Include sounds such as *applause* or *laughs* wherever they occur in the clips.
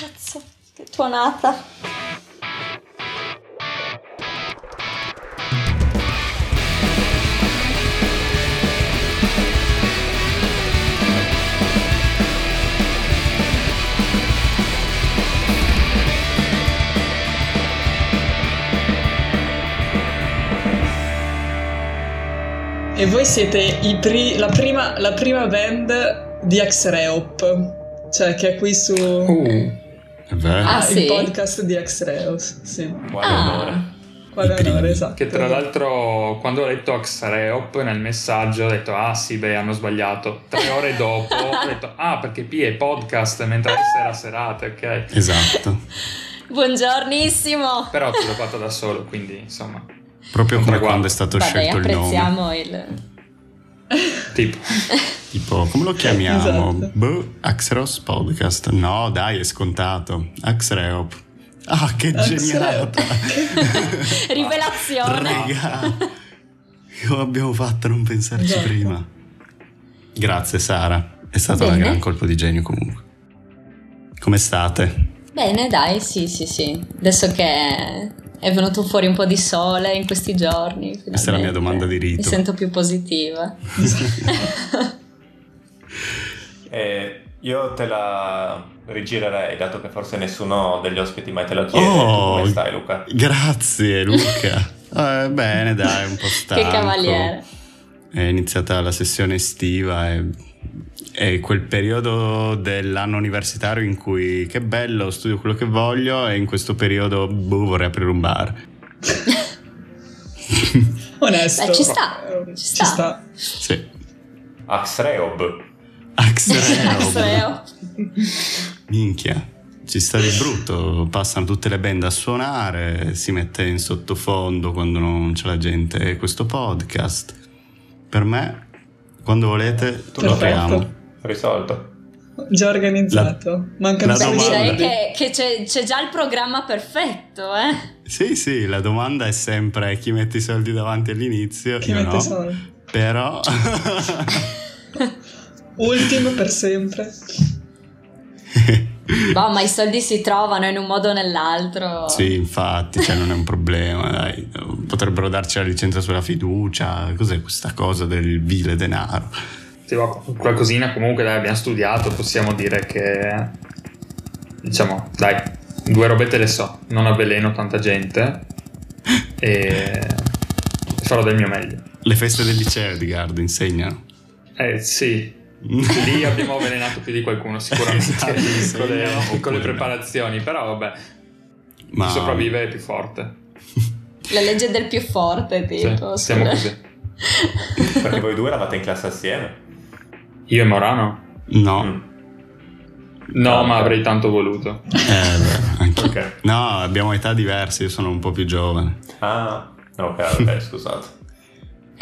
Cazzo, che tuonata. E voi siete pri- la, prima, la, prima, band di X-Reop, cioè che è qui su... Uh, ah, il podcast di X-Reos, sì. Quale ah. onore. Quale onore, esatto. Che tra l'altro quando ho letto X-Reop nel messaggio ho detto ah sì beh hanno sbagliato. Tre *laughs* ore dopo ho detto ah perché P è podcast mentre era serate, ok? Esatto. Buongiornissimo. Però te l'ho fatto da solo, quindi insomma... Proprio come quando è stato Vabbè, scelto il nome. apprezziamo il... *laughs* tipo. *laughs* tipo, come lo chiamiamo? Esatto. Boh, Axeros Podcast. No, dai, è scontato. Axreop. Ah, che genialata! *laughs* Rivelazione! Raga, come abbiamo fatto a non pensarci esatto. prima? Grazie Sara, è stato un gran colpo di genio comunque. Come state? Bene, dai, sì, sì, sì. Adesso che è venuto fuori un po' di sole in questi giorni. Questa è la mia domanda di rito. Mi sento più positiva. *laughs* eh, io te la rigirerei, dato che forse nessuno degli ospiti mai te lo chiede. Oh, come stai, Luca? Grazie, Luca. *laughs* eh, bene, dai, un po' stanco. che cavaliere. È iniziata la sessione estiva e è quel periodo dell'anno universitario in cui che bello, studio quello che voglio e in questo periodo boh, vorrei aprire un bar. *laughs* Onesto. Beh, ci sta. Ci sta. Ci sta. Sì. Axreob. Axreob. Minchia. Ci sta di brutto, passano tutte le band a suonare, si mette in sottofondo quando non c'è la gente questo podcast. Per me, quando volete, lo apriamo risolto. Già organizzato. La, Mancano solo Direi che, che c'è, c'è, già il programma perfetto, eh? Sì, sì, la domanda è sempre chi mette i soldi davanti all'inizio. Chi mette i soldi? Però... Ultimo per sempre. *laughs* *laughs* Boh, ma i soldi si trovano in un modo o nell'altro. Sì, infatti, cioè non è un problema. Dai. Potrebbero darci la licenza sulla fiducia. Cos'è questa cosa del vile denaro? qualcosina comunque dai, abbiamo studiato, possiamo dire che diciamo, dai, due robe te le so, non avveleno tanta gente *laughs* e farò del mio meglio. Le feste del liceo, Edgardo, insegnano? Eh sì, lì abbiamo avvelenato più di qualcuno sicuramente esatto, con, le, con, le, preparazioni, però vabbè, Ma... chi sopravvive è più forte. *laughs* La legge del più forte, tipo. Sì, siamo così. *laughs* Perché voi due eravate in classe assieme? Io e Morano? No. Mm. No, ah, ma okay. avrei tanto voluto. Eh, beh, okay. No, abbiamo età diverse, io sono un po' più giovane. Ah, ok, ok, scusate.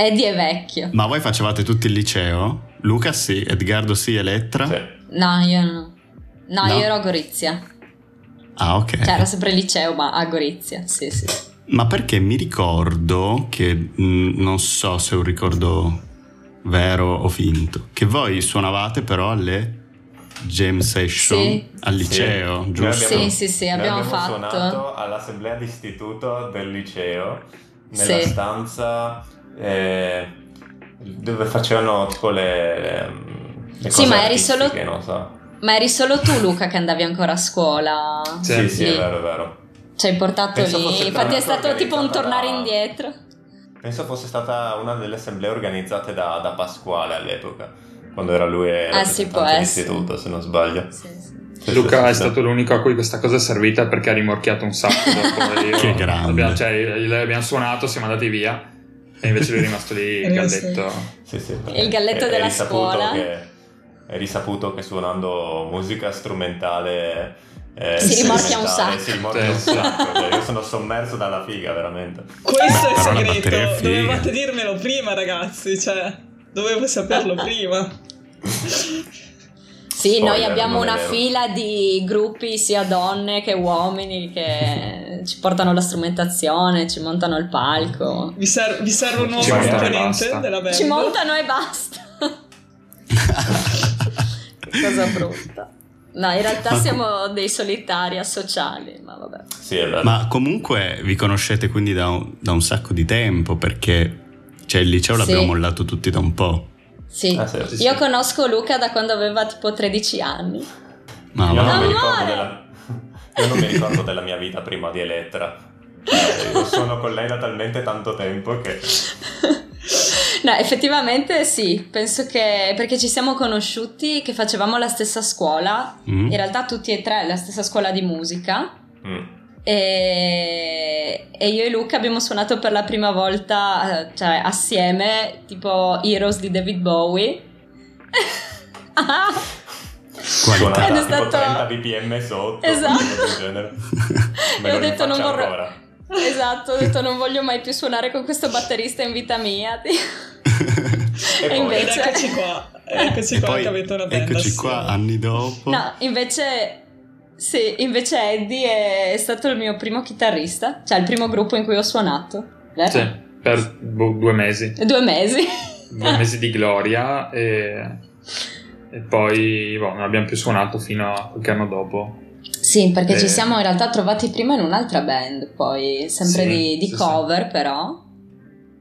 Eddie è vecchio. Ma voi facevate tutti il liceo? Luca sì, Edgardo sì, Elettra? Sì. No, io no. No, no? io ero a Gorizia. Ah, ok. Cioè, era sempre il liceo, ma a Gorizia, sì, sì. Ma perché mi ricordo che, mh, mm, non so se è un ricordo vero o finto, che voi suonavate però alle jam session sì. al liceo, sì. giusto? Sì, sì, sì, abbiamo, abbiamo fatto. suonato all'assemblea d'istituto del liceo, nella sì. stanza eh, dove facevano tipo le, le sì, ma eri solo... non so. Ma eri solo tu Luca che andavi ancora a scuola? Sì, sì, è vero, è vero. Ci hai portato Penso lì, infatti è stato tipo un tornare da... indietro. Penso fosse stata una delle assemblee organizzate da, da Pasquale all'epoca, quando era lui e ah, sì, dell'istituto, se non sbaglio. Sì, sì. Luca è stato l'unico a cui questa cosa è servita perché ha rimorchiato un sacco dopo. *laughs* Che grande. Abbiamo, cioè, abbiamo suonato, siamo andati via e invece lui è rimasto lì il galletto. Sì, sì, il galletto è, della scuola. Che, è risaputo che suonando musica strumentale eh, si rimorchia un sacco. Si rimorchia un sacco. Cioè, io sono sommerso dalla figa, veramente. Questo Beh, è il segreto. Dovevate dirmelo prima, ragazzi. Cioè, dovevo saperlo *laughs* prima. Sì, Spoiler, noi abbiamo una fila di gruppi sia donne che uomini che ci portano la strumentazione, ci montano il palco. Vi, ser- vi serve un nuovo componente della band? Ci montano e basta. *laughs* Cosa brutta. No, in realtà siamo dei solitari asociali, ma vabbè. Sì, è vero. Ma comunque vi conoscete quindi da un, da un sacco di tempo perché cioè, il liceo l'abbiamo Sì. mollato tutti da un po'. Sì. Ah, sì, sì, Io sì. conosco Luca da quando aveva tipo 13 anni. Ma Io non, mi della, io non mi ricordo della mia vita prima di Elettra. Eh, io sono con lei da talmente tanto tempo che... No, effettivamente sì, penso che perché ci siamo conosciuti che facevamo la stessa scuola, Mm. in realtà tutti e tre la stessa scuola di musica Mm. E, e io e Luca abbiamo suonato per la prima volta, eh, cioè assieme, tipo Heroes di David Bowie. Ah, Qualità. Ed è stato- 30 bpm sotto. Esatto. *laughs* Me E ho detto, non vorrei- ancora. esatto, ho detto non voglio mai più suonare con questo batterista in vita mia. *laughs* E E poi- invece- eccoci qua, eccoci E qua poi che avete una band eccoci qua anni dopo. No, invece sì, invece Eddie è stato il mio primo chitarrista, cioè il primo gruppo in cui ho suonato. vero? Sì, per boh, due mesi. Due mesi. Due mesi di gloria e, e poi boh, non abbiamo più suonato fino a qualche anno dopo. Sì, perché Eh. ci siamo in realtà trovati prima in un'altra band, poi sempre Sì, di, di sì, cover però.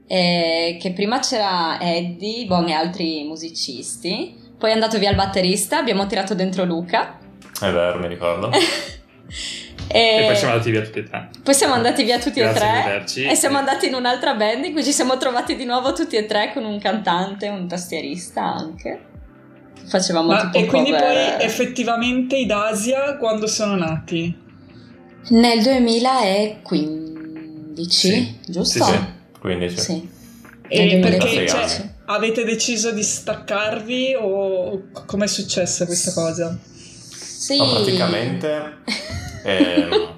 E che prima c'era Eddie, Bon e altri musicisti. Poi è andato via il batterista, abbiamo tirato dentro Luca. È vero, mi ricordo. *laughs* e, E poi siamo andati via tutti e tre. poi siamo andati via tutti Grazie, e tre. E siamo andati in un'altra band in cui ci siamo trovati di nuovo tutti e tre con un cantante, un tastierista anche. Facevamo Ma, tipo e quindi cover. poi effettivamente i Dasia quando sono nati? Nel 2015, Sì. giusto? Sì, sì. Quindi sì. Sì. E perché 2016. cioè, avete deciso di staccarvi o com'è successa questa cosa? Sì. No, praticamente... *laughs* ehm,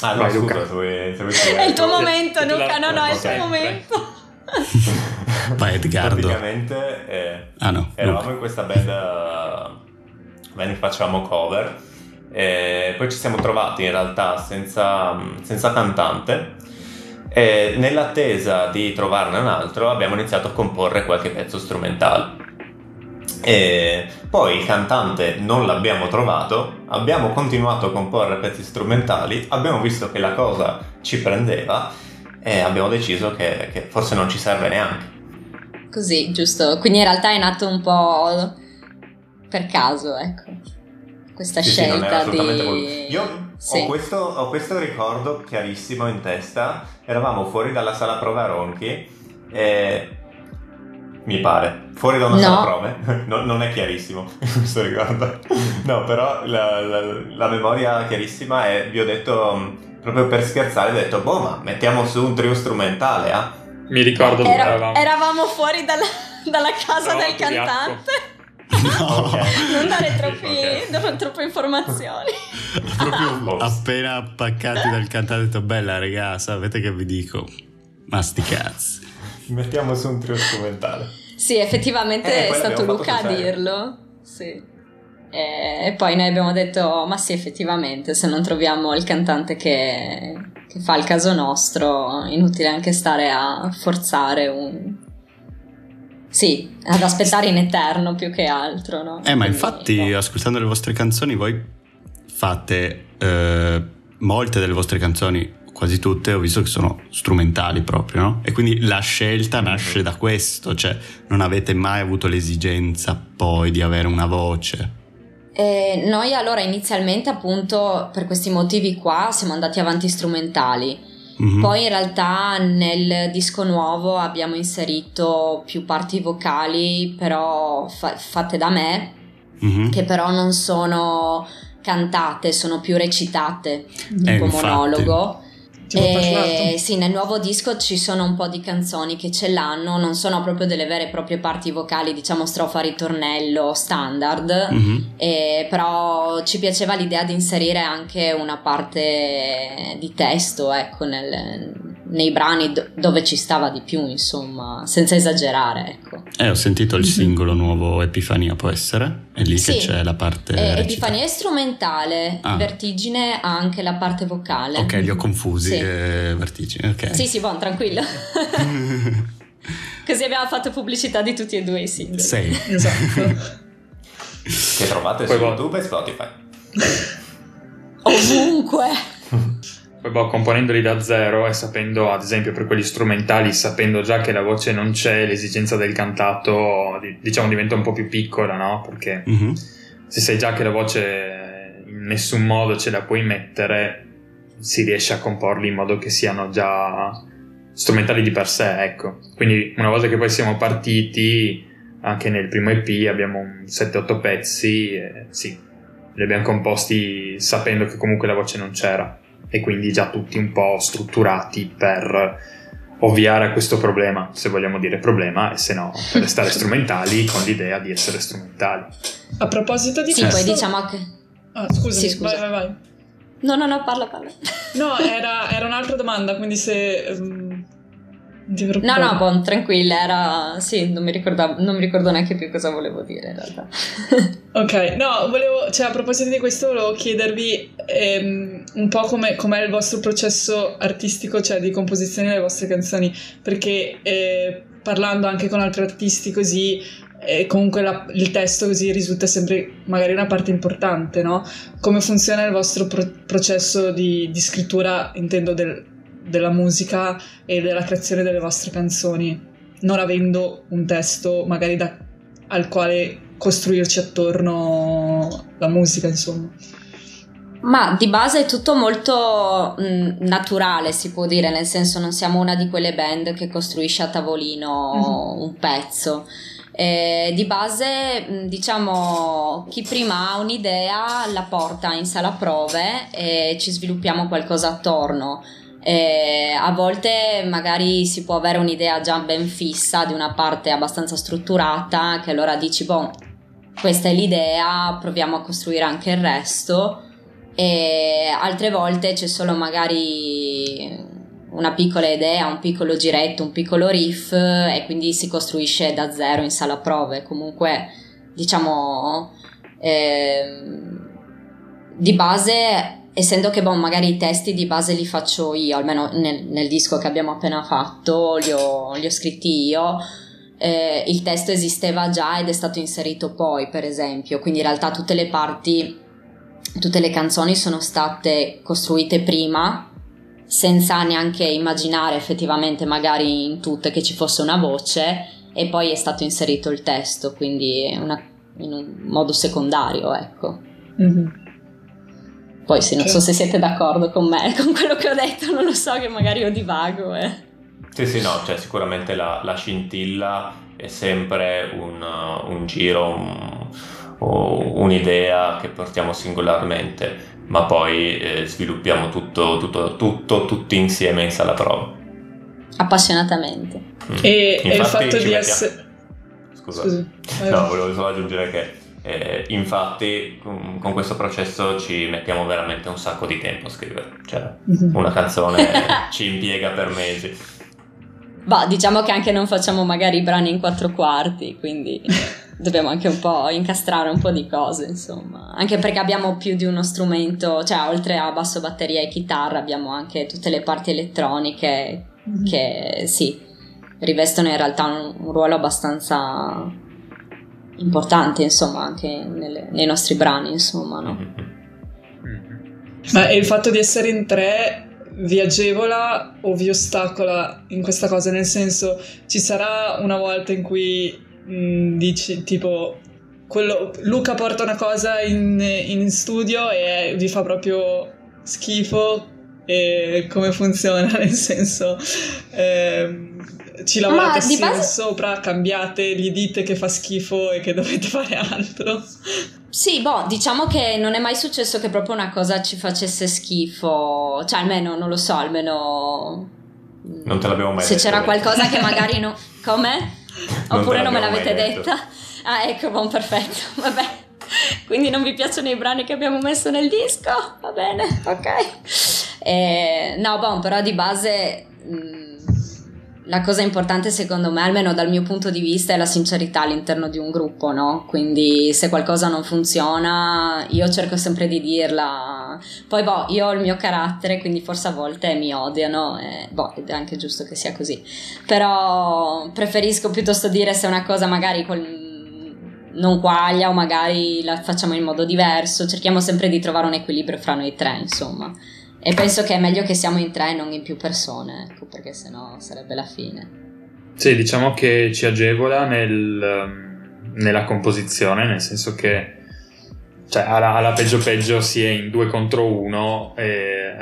Ah, no, Vai, scusa, Luca. se vuoi, se vuoi È il tuo momento, la- Luca. No, no, è il tuo momento. *laughs* Vai Edgardo. Praticamente eh, Ah no. eravamo Luca. in questa band, eh, band che facevamo cover e poi ci siamo trovati in realtà senza, senza cantante e nell'attesa di trovarne un altro abbiamo iniziato a comporre qualche pezzo strumentale. E poi il cantante non l'abbiamo trovato, abbiamo continuato a comporre pezzi strumentali, abbiamo visto che la cosa ci prendeva e abbiamo deciso che, che forse non ci serve neanche. Così, giusto. Quindi in realtà è nato un po' per caso, ecco. Questa Sì, sì, scelta assolutamente di... voluto. Io Sì. ho, questo, ho questo ricordo chiarissimo in testa. Eravamo fuori dalla sala prove a Ronchi e mi pare, fuori da una No. sala prove, *laughs* No- non è chiarissimo *laughs* questo ricordo. No, però la, la- la memoria chiarissima è, vi ho detto, mh, proprio per scherzare, ho detto, boh, ma mettiamo su un trio strumentale, ah? Mi ricordo dove Era- eravamo. eravamo fuori dalla, dalla casa Eravamo del cantante. No. *laughs* Non dare troppi, ok. non troppe informazioni. proprio appena appaccati dal cantante ho detto bella raga, sapete che vi dico? Ma sti cazzi. *laughs* Mettiamo su un trio strumentale. Sì, effettivamente Eh, è stato Luca a dirlo. Sì. E, poi noi abbiamo detto, ma sì, effettivamente, se non troviamo il cantante che, che fa il caso nostro, inutile anche stare a forzare un... Sì, ad aspettare in eterno più che altro, no? Eh, ma Quindi, infatti, boh. ascoltando le vostre canzoni, voi fate eh, molte delle vostre canzoni, quasi tutte, ho visto che sono strumentali proprio, no? E quindi la scelta nasce da questo, cioè non avete mai avuto l'esigenza poi di avere una voce. Eh, noi allora inizialmente appunto per questi motivi qua siamo andati avanti strumentali. Mhm. Poi in realtà nel disco nuovo abbiamo inserito più parti vocali però fa- fatte da me, Mhm. che però non sono cantate, sono più recitate, Eh, tipo infatti. monologo. E parlato? sì, nel nuovo disco ci sono un po' di canzoni che ce l'hanno, non sono proprio delle vere e proprie parti vocali, diciamo strofa, ritornello, standard. Mhm. Eh, però ci piaceva l'idea di inserire anche una parte di testo, ecco, nel- nei brani do- dove ci stava di più, insomma, senza esagerare, ecco. Eh, ho sentito il Mhm. singolo nuovo Epifania, può essere? È lì Sì. che c'è la parte Eh. Epifania è strumentale, Ah. Vertigine ha anche la parte vocale. Ok, li ho confusi, Sì. eh, vertigini, ok. Sì, sì, buon, tranquillo. *laughs* Così abbiamo fatto pubblicità di tutti e due i singoli. Sei. Esatto. che trovate Poi su. YouTube e Spotify. Ovunque. Boh, componendoli da zero e sapendo, ad esempio, per quelli strumentali, sapendo già che la voce non c'è, l'esigenza del cantato, diciamo, diventa un po' più piccola, no? Perché mm-hmm. se sai già che la voce in nessun modo ce la puoi mettere, si riesce a comporli in modo che siano già strumentali di per sé, ecco. Quindi una volta che poi siamo partiti, anche nel primo EP abbiamo 7-8 pezzi, e, sì, li abbiamo composti sapendo che comunque la voce non c'era e quindi già tutti un po' strutturati per ovviare a questo problema, se vogliamo dire problema, e se no per restare *laughs* strumentali con l'idea di essere strumentali. A proposito di sì, questo... poi diciamo che... Ah, scusa, sì, scusa. vai, vai, vai. No, no, no, parla, parla. No, era, era un'altra domanda, quindi se... Um No, no, bon, tranquilla, era... Sì, non mi, non mi ricordo neanche più cosa volevo dire in realtà. *laughs* ok, no, volevo... Cioè, a proposito di questo, volevo chiedervi ehm, un po' come, com'è il vostro processo artistico, cioè di composizione delle vostre canzoni, perché eh, parlando anche con altri artisti così, eh, comunque la, il testo così risulta sempre magari una parte importante, no? Come funziona il vostro pro- processo di, di scrittura, intendo, del della musica e della creazione delle vostre canzoni, non avendo un testo magari da, al quale costruirci attorno la musica, insomma. Ma di base è tutto molto mh, naturale, si può dire, nel senso non siamo una di quelle band che costruisce a tavolino mm-hmm. un pezzo. Eh, di base, diciamo, chi prima ha un'idea la porta in sala prove e ci sviluppiamo qualcosa attorno. Eh, a volte magari si può avere un'idea già ben fissa di una parte abbastanza strutturata che allora dici, boh, questa è l'idea, proviamo a costruire anche il resto e altre volte c'è solo magari una piccola idea, un piccolo giretto, un piccolo riff e quindi si costruisce da zero in sala prove. Comunque, diciamo, eh, di base essendo che boh, magari i testi di base li faccio io, almeno nel, nel disco che abbiamo appena fatto, li ho, li ho scritti io. Eh, il testo esisteva già ed è stato inserito poi, per esempio, quindi in realtà tutte le parti, tutte le canzoni sono state costruite prima, senza neanche immaginare effettivamente magari in tutte che ci fosse una voce e poi è stato inserito il testo, quindi una, in un modo secondario, ecco. Mm-hmm. Poi sì, non so se siete d'accordo con me, *laughs* con quello che ho detto, non lo so che magari io divago. Eh. Sì, sì, no, cioè sicuramente la, la scintilla è sempre un, un giro, un, un'idea che portiamo singolarmente, ma poi eh, sviluppiamo tutto, tutto, tutto, tutti insieme in sala prova. Appassionatamente. Mm. E, e il fatto di essere... Scusa, Scusi. no, volevo solo aggiungere che eh, infatti con, con, questo processo ci mettiamo veramente un sacco di tempo a scrivere, cioè mhm. una canzone *laughs* ci impiega per mesi. Bah, diciamo che anche non facciamo magari i brani in quattro quarti, quindi *laughs* dobbiamo anche un po' incastrare un po' di cose, insomma. Anche perché abbiamo più di uno strumento, cioè oltre a basso, batteria e chitarra abbiamo anche tutte le parti elettroniche mm-hmm. che sì, rivestono in realtà un, un ruolo abbastanza importante, insomma, anche nelle, nei nostri brani, insomma, no? Mm-hmm. Ma il fatto di essere in tre vi agevola o vi ostacola in questa cosa? Nel senso, ci sarà una volta in cui mh, mm, dici tipo quello, Luca porta una cosa in, in studio e vi fa proprio schifo e come funziona *laughs* nel senso ehm, ci lavorate assieme base... sopra, cambiate, gli dite che fa schifo e che *laughs* dovete fare altro. Sì, boh, diciamo che non è mai successo che proprio una cosa ci facesse schifo, cioè almeno, non lo so, almeno... Non te l'abbiamo mai Se detto. Se c'era qualcosa che magari *laughs* no... Come? Oppure non me l'avete detta? *laughs* Ah, ecco, buon perfetto, vabbè. Quindi non vi piacciono i brani che abbiamo messo nel disco? Va bene, ok. Eh, no, boh, però di base... Mh, mm, la cosa importante secondo me, almeno dal mio punto di vista, è la sincerità all'interno di un gruppo, no? Quindi se qualcosa non funziona, io cerco sempre di dirla. Poi, boh, io ho il mio carattere, quindi forse a volte mi odiano, e, boh, ed è anche giusto che sia così. Però preferisco piuttosto dire se una cosa magari col non quaglia o magari la facciamo in modo diverso, cerchiamo sempre di trovare un equilibrio fra noi tre, insomma. E penso che è meglio che siamo in tre e non in più persone, ecco, perché sennò sarebbe la fine. Sì, diciamo che ci agevola nel, nella composizione, nel senso che cioè, alla, alla, peggio peggio si è in due contro uno e,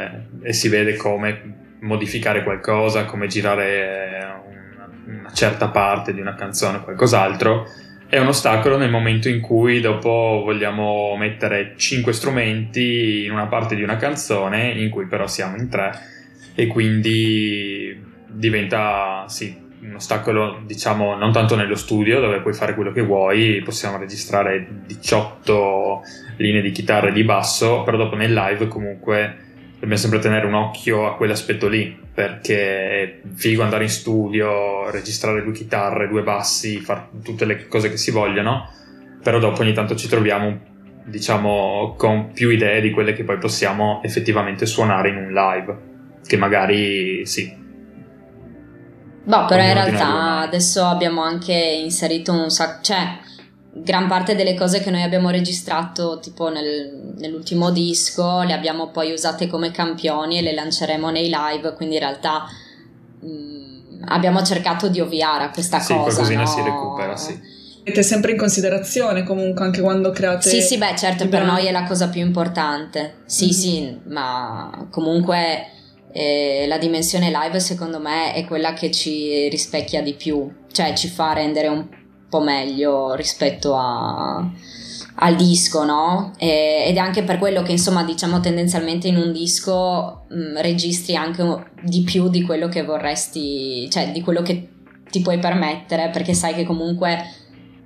e si vede come modificare qualcosa, come girare una, una certa parte di una canzone o qualcos'altro è un ostacolo nel momento in cui dopo vogliamo mettere cinque strumenti in una parte di una canzone in cui però siamo in tre e quindi diventa sì un ostacolo diciamo non tanto nello studio dove puoi fare quello che vuoi possiamo registrare 18 linee di chitarra e di basso però dopo nel live comunque dobbiamo sempre tenere un occhio a quell'aspetto lì, perché è figo andare in studio, registrare due chitarre, due bassi, fare tutte le cose che si vogliono, però dopo ogni tanto ci troviamo, diciamo, con più idee di quelle che poi possiamo effettivamente suonare in un live, che magari sì. Boh, però in realtà adesso abbiamo anche inserito un sacco, cioè gran parte delle cose che noi abbiamo registrato tipo nel, nell'ultimo disco le abbiamo poi usate come campioni e le lanceremo nei live quindi in realtà mh, mm, abbiamo cercato di ovviare a questa sì, cosa qualcosina no? si recupera sì Avete sempre in considerazione comunque anche quando create sì sì beh certo per noi è la cosa più importante sì mm-hmm. sì ma comunque eh, la dimensione live secondo me è quella che ci rispecchia di più cioè ci fa rendere un po' meglio rispetto a, al disco, no? E, ed è anche per quello che, insomma, diciamo tendenzialmente in un disco mh, mm, registri anche di più di quello che vorresti, cioè di quello che ti puoi permettere, perché sai che comunque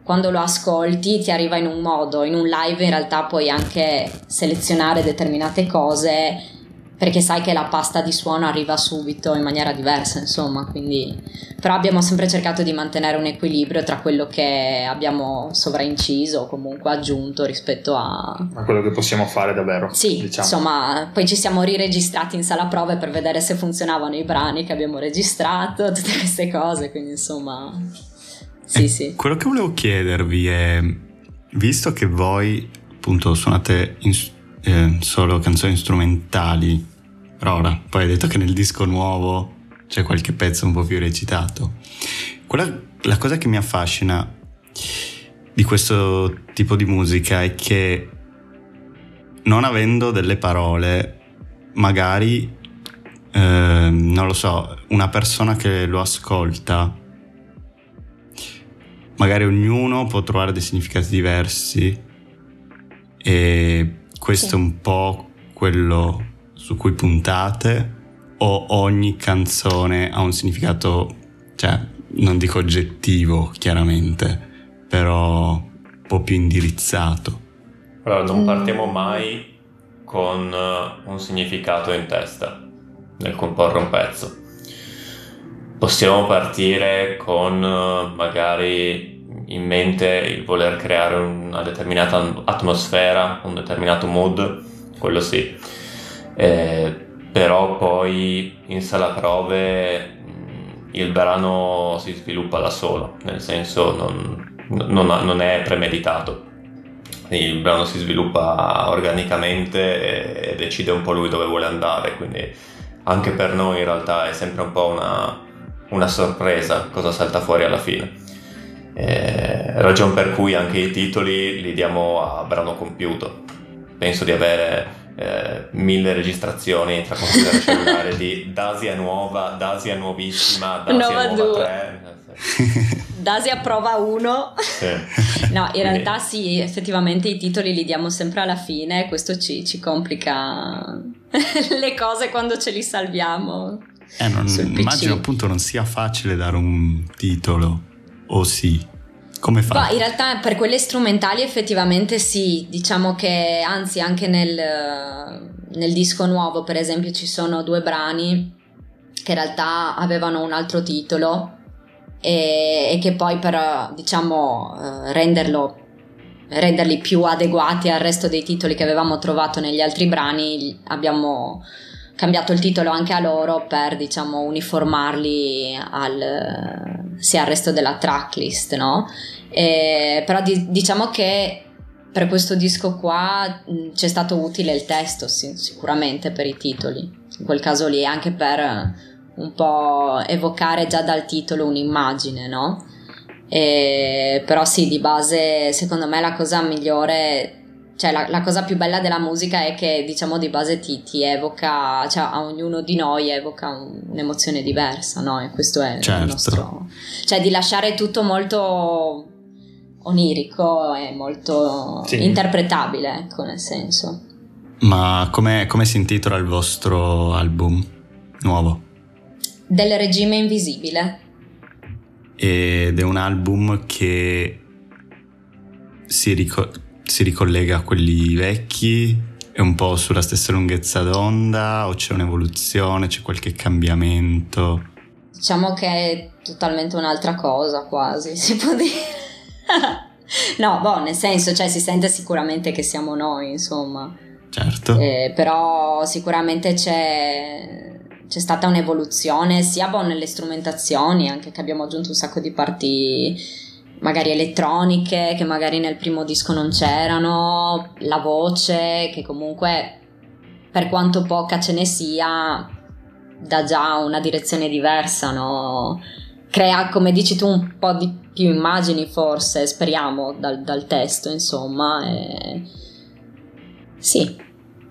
quando lo ascolti ti arriva in un modo, in un live in realtà puoi anche selezionare determinate cose perché sai che la pasta di suono arriva subito in maniera diversa, insomma, quindi però abbiamo sempre cercato di mantenere un equilibrio tra quello che abbiamo sovrainciso o comunque aggiunto rispetto a... a quello che possiamo fare davvero. Sì, diciamo. insomma, poi ci siamo riregistrati in sala prove per vedere se funzionavano i brani che abbiamo registrato, *laughs* tutte queste cose, quindi insomma... Sì, eh, sì. Quello che volevo chiedervi è, visto che voi appunto suonate in, eh, solo canzoni strumentali Rora, poi hai detto che nel disco nuovo c'è qualche pezzo un po' più recitato. Quella, la cosa che mi affascina di questo tipo di musica è che non avendo delle parole, magari, eh, non lo so, una persona che lo ascolta, magari ognuno può trovare dei significati diversi e questo sì. è un po' quello su cui puntate o ogni canzone ha un significato, cioè non dico oggettivo chiaramente, però un po' più indirizzato? Allora, non partiamo mai con eh, un significato in testa nel comporre un pezzo. Possiamo partire con eh, magari in mente il voler creare una determinata atmosfera, un determinato mood, quello sì eh, però poi in sala prove il brano si sviluppa da solo, nel senso non, non, non è premeditato. Il brano si sviluppa organicamente e decide un po' lui dove vuole andare, quindi anche per noi in realtà è sempre un po' una, una sorpresa cosa salta fuori alla fine. Eh, ragione per cui anche i titoli li diamo a brano compiuto. Penso di avere eh, mille registrazioni tra computer e *laughs* cellulare di Dasia nuova, Dasia nuovissima, Dasia nuova, nuova *laughs* 3. Dasia prova 1. Sì. *laughs* no, in realtà sì, effettivamente i titoli li diamo sempre alla fine, questo ci, ci complica le cose quando ce li salviamo. Eh, non, immagino appunto non sia facile dare un titolo, o sì? Come fa? Bah, in realtà per quelle strumentali effettivamente sì, diciamo che anzi anche nel, nel disco nuovo per esempio ci sono due brani che in realtà avevano un altro titolo e, e che poi per diciamo eh, renderlo renderli più adeguati al resto dei titoli che avevamo trovato negli altri brani abbiamo cambiato il titolo anche a loro per diciamo uniformarli al, sia il resto della tracklist, no? E, però di, diciamo che per questo disco qua mh, c'è stato utile il testo, sì, sicuramente per i titoli, in quel caso lì, anche per un po' evocare già dal titolo un'immagine, no? E, però sì, di base, secondo me la cosa migliore cioè la, la, cosa più bella della musica è che diciamo di base ti, ti evoca, cioè a ognuno di noi evoca un, un'emozione diversa, no? E questo è certo. il nostro... Cioè di lasciare tutto molto onirico e molto sì. interpretabile, ecco, nel senso. Ma come si intitola il vostro album nuovo? Del regime invisibile. Ed è un album che si, rico- si ricollega a quelli vecchi, è un po' sulla stessa lunghezza d'onda o c'è un'evoluzione, c'è qualche cambiamento? Diciamo che è totalmente un'altra cosa quasi, *laughs* si può dire. no, boh, nel senso, cioè si sente sicuramente che siamo noi, insomma. Certo. Eh, però sicuramente c'è, c'è stata un'evoluzione sia boh, nelle strumentazioni, anche che abbiamo aggiunto un sacco di parti magari elettroniche che magari nel primo disco non c'erano, la voce che comunque per quanto poca ce ne sia dà già una direzione diversa, no? crea come dici tu un po' di più immagini forse, speriamo, dal, dal testo, insomma. E... Sì,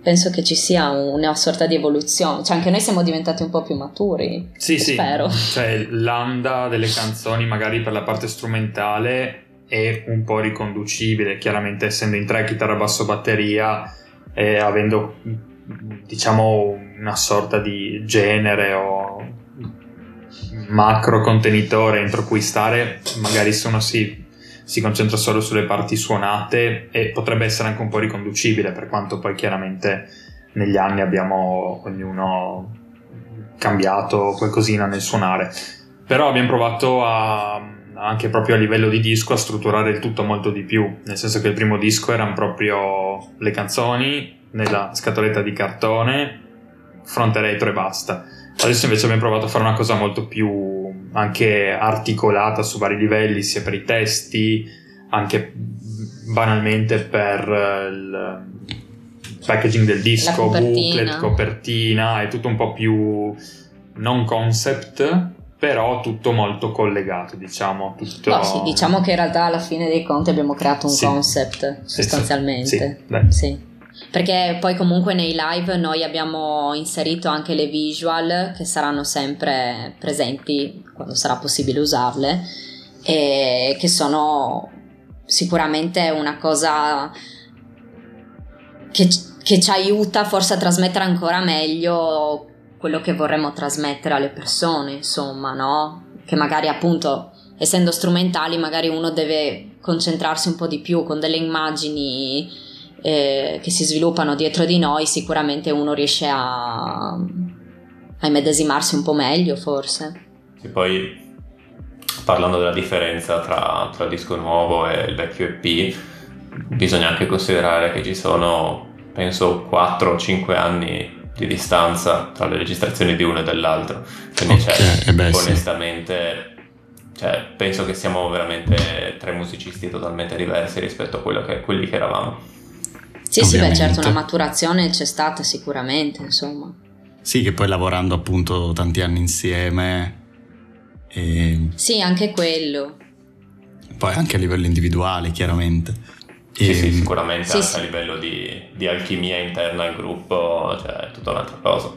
penso che ci sia una sorta di evoluzione, cioè anche noi siamo diventati un po' più maturi. Sì, sì, spero. cioè l'anda delle canzoni magari per la parte strumentale è un po' riconducibile, chiaramente essendo in tre chitarra, basso, batteria e avendo diciamo una sorta di genere o macro contenitore entro cui stare, magari se uno si, concentra solo sulle parti suonate e potrebbe essere anche un po' riconducibile, per quanto poi chiaramente negli anni abbiamo ognuno cambiato qualcosina nel suonare. Però abbiamo provato a, anche proprio a livello di disco a strutturare il tutto molto di più, nel senso che il primo disco erano proprio le canzoni nella scatoletta di cartone, fronte retro e basta Adesso invece abbiamo provato a fare una cosa molto più anche articolata su vari livelli, sia per i testi, anche banalmente per il packaging del disco, copertina. booklet, copertina, è tutto un po' più non concept, però tutto molto collegato, diciamo. Tutto... No, sì, diciamo che in realtà alla fine dei conti abbiamo creato un sì. concept sostanzialmente. Sì, sì perché poi comunque nei live noi abbiamo inserito anche le visual che saranno sempre presenti quando sarà possibile usarle e che sono sicuramente una cosa che, che ci aiuta forse a trasmettere ancora meglio quello che vorremmo trasmettere alle persone, insomma, no? Che magari appunto, essendo strumentali, magari uno deve concentrarsi un po' di più con delle immagini eh, che si sviluppano dietro di noi, sicuramente uno riesce a, a immedesimarsi un po' meglio, forse. E poi parlando della differenza tra, tra il disco nuovo e il vecchio EP, bisogna anche considerare che ci sono, penso, 4 o 5 anni di distanza tra le registrazioni di uno e dell'altro. Quindi, okay, cioè, eh beh, onestamente, sì. cioè, penso che siamo veramente tre musicisti totalmente diversi rispetto a che, quelli che eravamo. Sì, ovviamente. sì, beh, certo, una maturazione c'è stata sicuramente, insomma. Sì, che poi lavorando appunto tanti anni insieme. E... Sì, anche quello. Poi anche a livello individuale, chiaramente. Sì, e... sì, sicuramente sì, anche sì. a livello di, di, alchimia interna al gruppo, cioè è tutta un'altra cosa.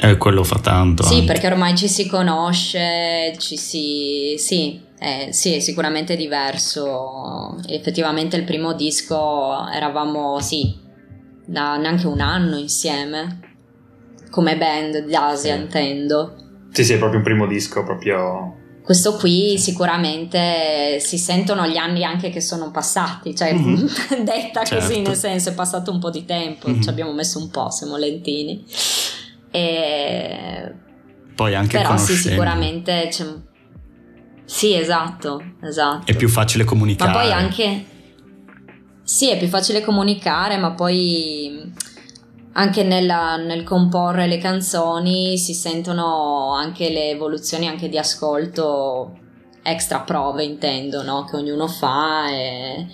Eh, quello fa tanto. Sì, anche. perché ormai ci si conosce, ci si... sì, eh, sì, è sicuramente diverso. Effettivamente il primo disco eravamo, sì, da neanche un anno insieme, come band di Asia, sì. intendo. Sì, sì, è proprio un primo disco, proprio... Questo qui sicuramente si sentono gli anni anche che sono passati, cioè mm-hmm. *laughs* detta certo. così nel senso è passato un po' di tempo, mm-hmm. ci abbiamo messo un po', siamo lentini. E... Poi anche Però sì, sicuramente c'è sì, esatto, esatto. È più facile comunicare. Ma poi anche... Sì, è più facile comunicare, ma poi anche nella, nel comporre le canzoni si sentono anche le evoluzioni anche di ascolto extra prove intendo, no? Che ognuno fa e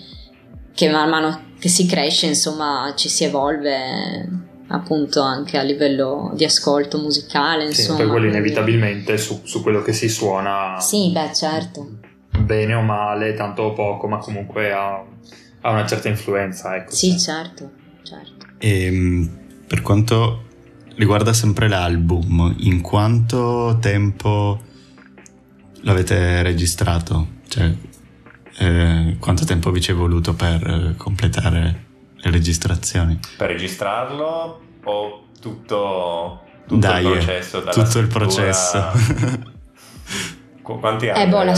che man mano che si cresce, insomma, ci si evolve appunto anche a livello di ascolto musicale, insomma. Sì, per quello inevitabilmente su, su, quello che si suona. Sì, beh, certo. Bene o male, tanto o poco, ma comunque ha, ha una certa influenza, ecco. Sì, certo, certo. E ehm, per quanto riguarda sempre l'album, in quanto tempo l'avete registrato? Cioè, eh, quanto tempo vi ci è voluto per completare le registrazioni? Per registrarlo o tutto, tutto Dai, il processo? tutto il processo. *laughs* Quanti anni? Eh, boh, la,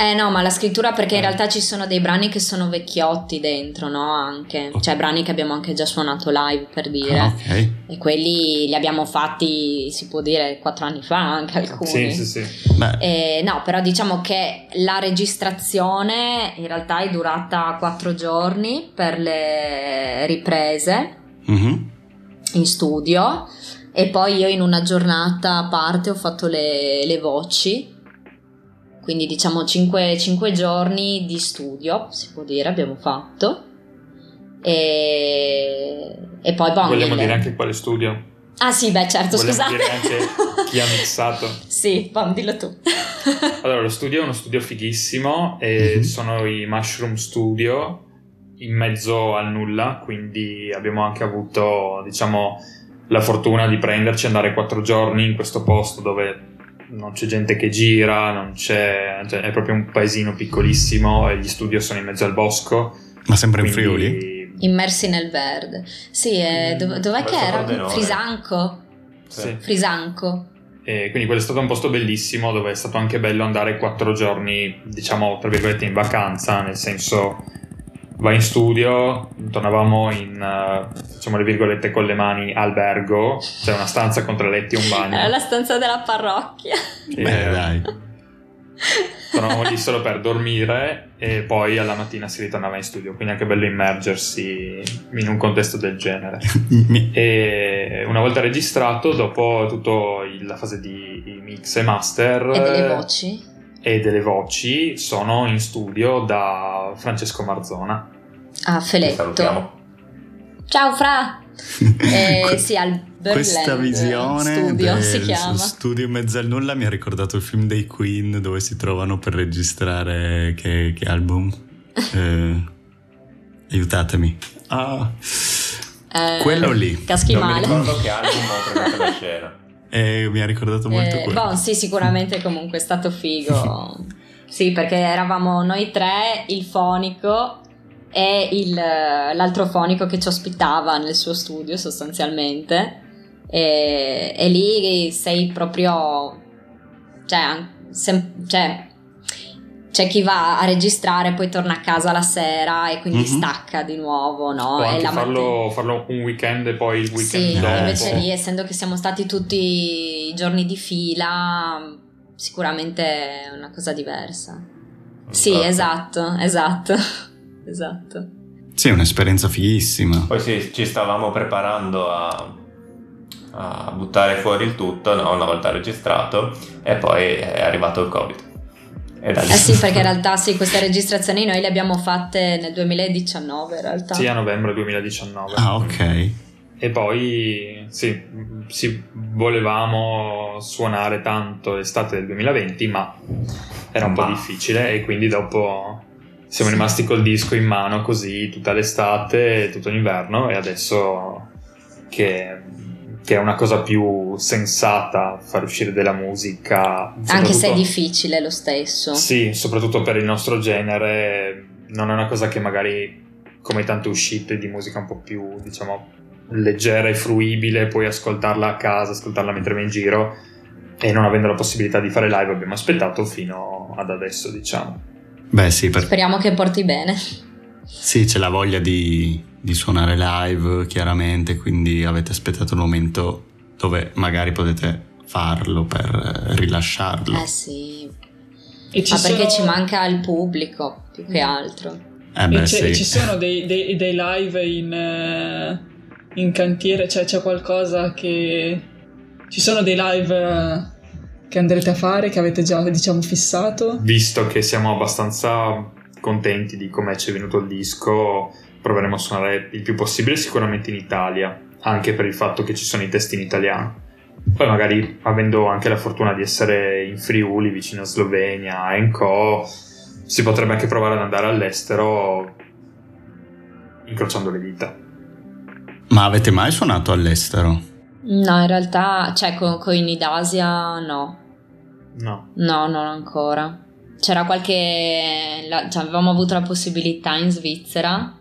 eh no, ma la scrittura perché in eh. realtà ci sono dei brani che sono vecchiotti dentro, no? Anche, cioè brani che abbiamo anche già suonato live per dire. Ah, ok. E quelli li abbiamo fatti, si può dire, quattro anni fa anche alcuni. Sì, sì, sì. Eh, no, però diciamo che la registrazione in realtà è durata quattro giorni per le riprese mm-hmm. in studio e poi io in una giornata a parte ho fatto le, le voci quindi diciamo 5, 5 giorni di studio, si può dire, abbiamo fatto. E, e poi boh, Vogliamo dire anche quale studio? Ah sì, beh certo, Vogliamo scusate. dire anche chi ha mixato. *laughs* sì, bom, dillo tu. *laughs* allora, lo studio è uno studio fighissimo e mm-hmm. sono i Mushroom Studio in mezzo al nulla, quindi abbiamo anche avuto, diciamo, la fortuna di prenderci, andare quattro giorni in questo posto dove non c'è gente che gira, non c'è, cioè è proprio un paesino piccolissimo e gli studio sono in mezzo al bosco. Ma sempre in Friuli? Immersi nel verde. Sì, è, mm, dov- dov'è che era? Frisanco. Sì. Frisanco. E quindi quello è stato un posto bellissimo dove è stato anche bello andare quattro giorni, diciamo, tra virgolette, in vacanza, nel senso vai in studio, tornavamo in, facciamo le virgolette con le mani, albergo, c'è una stanza con tre letti e un bagno. Era la stanza della parrocchia. E, Beh, dai. Tornavamo lì solo per dormire e poi alla mattina si ritornava in studio, quindi è anche bello immergersi in un contesto del genere. *laughs* e una volta registrato, dopo tutta la fase di mix e master... E delle voci? E delle voci sono in studio da Francesco Marzona. Ah, Feletto. Ciao Fra! *laughs* eh, sì, al Questa visione studio, del si chiama. studio in mezzo al nulla mi ha ricordato il film dei Queen dove si trovano per registrare che, che album. *laughs* Eh, aiutatemi. Ah, eh, quello lì. Caschi non male. mi ricordo che album ho preso la scena. E mi ha ricordato molto eh, quello. Boh, sì, sicuramente comunque è stato figo. *laughs* sì, perché eravamo noi tre, il fonico e il, l'altro fonico che ci ospitava nel suo studio sostanzialmente. E, e lì sei proprio... Cioè, sem- cioè c'è chi va a registrare, poi torna a casa la sera e quindi mm-hmm. stacca di nuovo, no? O e la farlo, farlo, un weekend e poi il weekend sì, dopo. invece lì, essendo che siamo stati tutti i giorni di fila, sicuramente è una cosa diversa. Sì, esatto, esatto, *laughs* esatto. Sì, è un'esperienza fighissima. Poi sì, ci stavamo preparando a, a buttare fuori il tutto no? una volta registrato e poi è arrivato il Covid. Eh sì, perché in realtà sì, queste registrazioni noi le abbiamo fatte nel 2019 in realtà. Sì, a novembre 2019. Ah, ok. E poi sì, sì, volevamo suonare tanto l'estate del 2020, ma era un ma. po' difficile e quindi dopo siamo sì. rimasti col disco in mano così tutta l'estate, tutto l'inverno e adesso che che è una cosa più sensata far uscire della musica. Anche se è difficile lo stesso. Sì, soprattutto per il nostro genere, non è una cosa che magari come tante uscite di musica un po' più, diciamo, leggera e fruibile, puoi ascoltarla a casa, ascoltarla mentre vai in giro e non avendo la possibilità di fare live abbiamo aspettato fino ad adesso, diciamo. Beh, sì, per... speriamo che porti bene. Sì, c'è la voglia di, di suonare live, chiaramente, quindi avete aspettato un momento dove magari potete farlo per rilasciarlo. Eh sì. Ma sono... perché ci manca il pubblico più che altro. Eh beh, sì. ci sono dei, dei, dei live in, eh, in, cantiere, cioè c'è qualcosa che... Ci sono dei live che andrete a fare, che avete già diciamo fissato? Visto che siamo abbastanza contenti di come ci è venuto il disco, proveremo a suonare il più possibile sicuramente in Italia, anche per il fatto che ci sono i testi in italiano. Poi magari avendo anche la fortuna di essere in Friuli, vicino a Slovenia, e Co, si potrebbe anche provare ad andare all'estero incrociando le dita. Ma avete mai suonato all'estero? No, in realtà, cioè con, con i Nidasia no. No. No, non ancora. C'era qualche... La, cioè, avevamo avuto la possibilità in Svizzera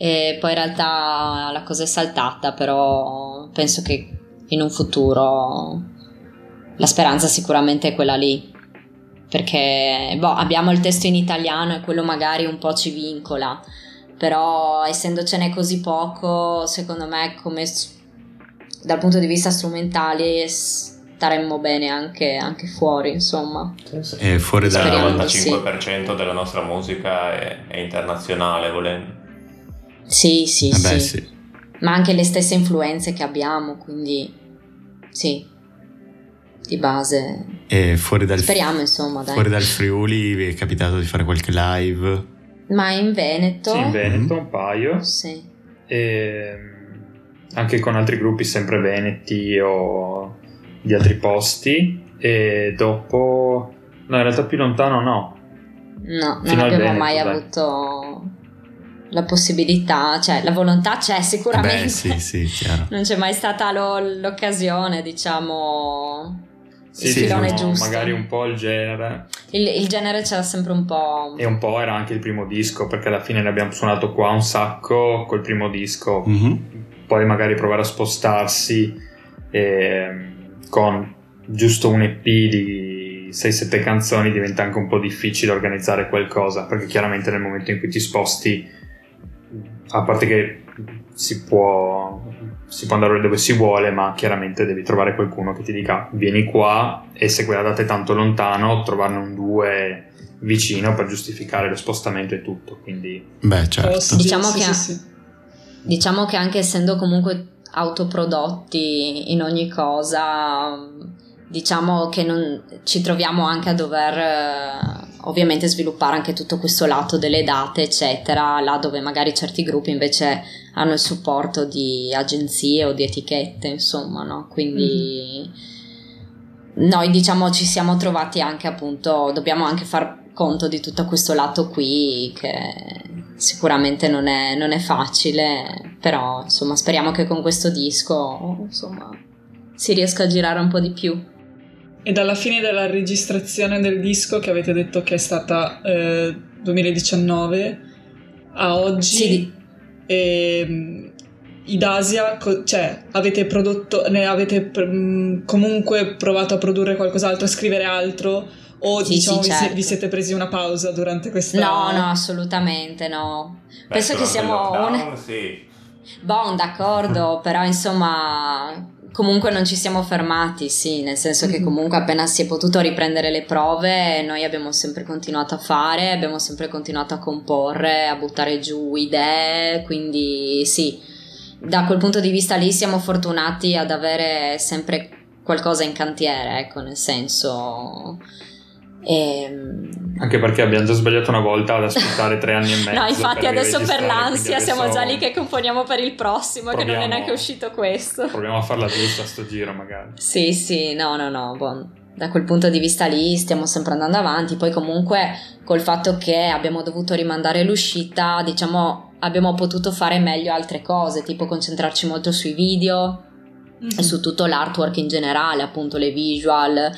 e poi in realtà la cosa è saltata, però penso che in un futuro la speranza sicuramente è quella lì. Perché boh, abbiamo il testo in italiano e quello magari un po' ci vincola, però essendocene così poco, secondo me come dal punto di vista strumentale staremmo bene anche, anche fuori, insomma. E fuori da... il 95% sì. della nostra musica è, è internazionale, volendo. Sì, sì, eh beh, sì, sì. Ma anche le stesse influenze che abbiamo, quindi sì, di base. E fuori dal, Speriamo, insomma, dai. Fuori dal Friuli vi è capitato di fare qualche live? Ma in Veneto? Sì, in Veneto Mm. un paio. Sì. E anche con altri gruppi sempre veneti o di altri posti. E dopo... No, in realtà più lontano no. No, Fino non al abbiamo Veneto, mai dai. avuto la possibilità, cioè la volontà c'è sicuramente. Beh, sì, sì, chiaro. non c'è mai stata lo- l'occasione, diciamo. Sì, il sì, filone sono giusto. magari un po' il genere. Il, il genere c'era sempre un po'. E un po' era anche il primo disco, perché alla fine ne abbiamo suonato qua un sacco col primo disco. Mhm. Poi magari provare a spostarsi ehm, con giusto un EP di 6-7 canzoni diventa anche un po' difficile organizzare qualcosa, perché chiaramente nel momento in cui ti sposti, a parte che si può, si può andare dove si vuole, ma chiaramente devi trovare qualcuno che ti dica vieni qua e se quella data è tanto lontano, trovarne un due vicino per giustificare lo spostamento e tutto. Quindi Beh, certo. Oh, sì, Diciamo sì, che- sì, sì. Diciamo che anche essendo comunque autoprodotti in ogni cosa, diciamo che non, ci troviamo anche a dover eh, ovviamente sviluppare anche tutto questo lato delle date, eccetera, là dove magari certi gruppi invece hanno il supporto di agenzie o di etichette, insomma, no? Quindi noi diciamo ci siamo trovati anche appunto, dobbiamo anche far conto di tutto questo lato qui che sicuramente non è, non è facile, però insomma speriamo che con questo disco insomma si riesca a girare un po' di più. E dalla fine della registrazione del disco, che avete detto che è stata eh, 2019, a oggi, Sì, ehm, Idasia, co- cioè avete prodotto, ne avete pr- mh, comunque provato a produrre qualcos'altro, a scrivere altro? O Sì, diciamo sì, certo. vi siete presi una pausa durante questa... No, no, assolutamente no. Beh, Penso che siamo lockdown, un... sì. Bon, d'accordo, però insomma comunque non ci siamo fermati, sì, nel senso che Mhm. comunque appena si è potuto riprendere le prove, noi abbiamo sempre continuato a fare, abbiamo sempre continuato a comporre, a buttare giù idee, quindi sì, da quel punto di vista lì siamo fortunati ad avere sempre qualcosa in cantiere, ecco, nel senso... ehm, Anche perché abbiamo già sbagliato una volta ad aspettare tre anni e *laughs* mezzo. No, infatti per adesso per l'ansia siamo già lì che componiamo per il prossimo, che non è proviamo- neanche uscito questo. Proviamo a farla giusta sto giro magari. Sì, sì, no, no, no, boh, da quel punto di vista lì stiamo sempre andando avanti, poi comunque col fatto che abbiamo dovuto rimandare l'uscita, diciamo, abbiamo potuto fare meglio altre cose, tipo concentrarci molto sui video Mhm. e su tutto l'artwork in generale, appunto le visual,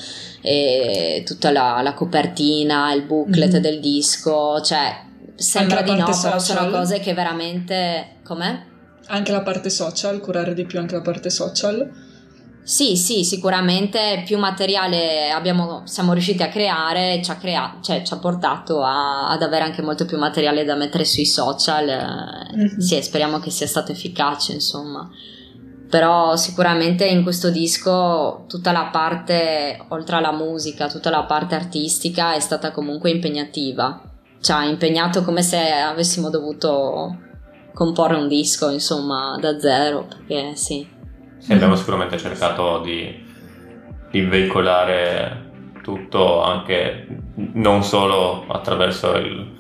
tutta la, la copertina, il booklet Mhm. del disco, cioè sembra di no, però sono cose che veramente... Com'è? Anche la parte social, curare di più anche la parte social. Sì, sì, sicuramente più materiale abbiamo, siamo riusciti a creare, ci ha, crea- cioè, ci ha portato a- ad avere anche molto più materiale da mettere sui social. eh, Mhm. Sì, speriamo che sia stato efficace, insomma. Però sicuramente in questo disco tutta la parte, oltre alla musica, tutta la parte artistica è stata comunque impegnativa. Ci ha impegnato come se avessimo dovuto comporre un disco, insomma, da zero, perché sì. Sì, abbiamo sicuramente cercato di di veicolare tutto anche non solo attraverso il,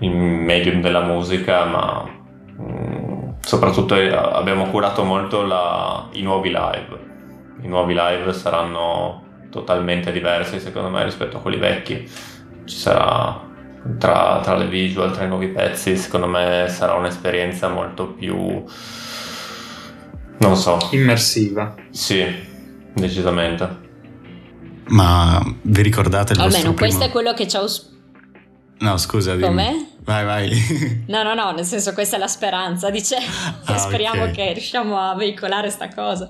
il medium della musica, ma mm, soprattutto eh, abbiamo curato molto la, i nuovi live. I nuovi live saranno totalmente diversi secondo me rispetto a quelli vecchi. Ci sarà tra, tra le visual, tra i nuovi pezzi, secondo me sarà un'esperienza molto più non so. Immersiva. Sì, decisamente. Ma vi ricordate il Almeno vostro questo primo... è quello che ci ha aus- No, scusa. Come? Vai, vai. *laughs* No, no, no, nel senso questa è la speranza, dice. Ah, speriamo ok. che riusciamo a veicolare sta cosa.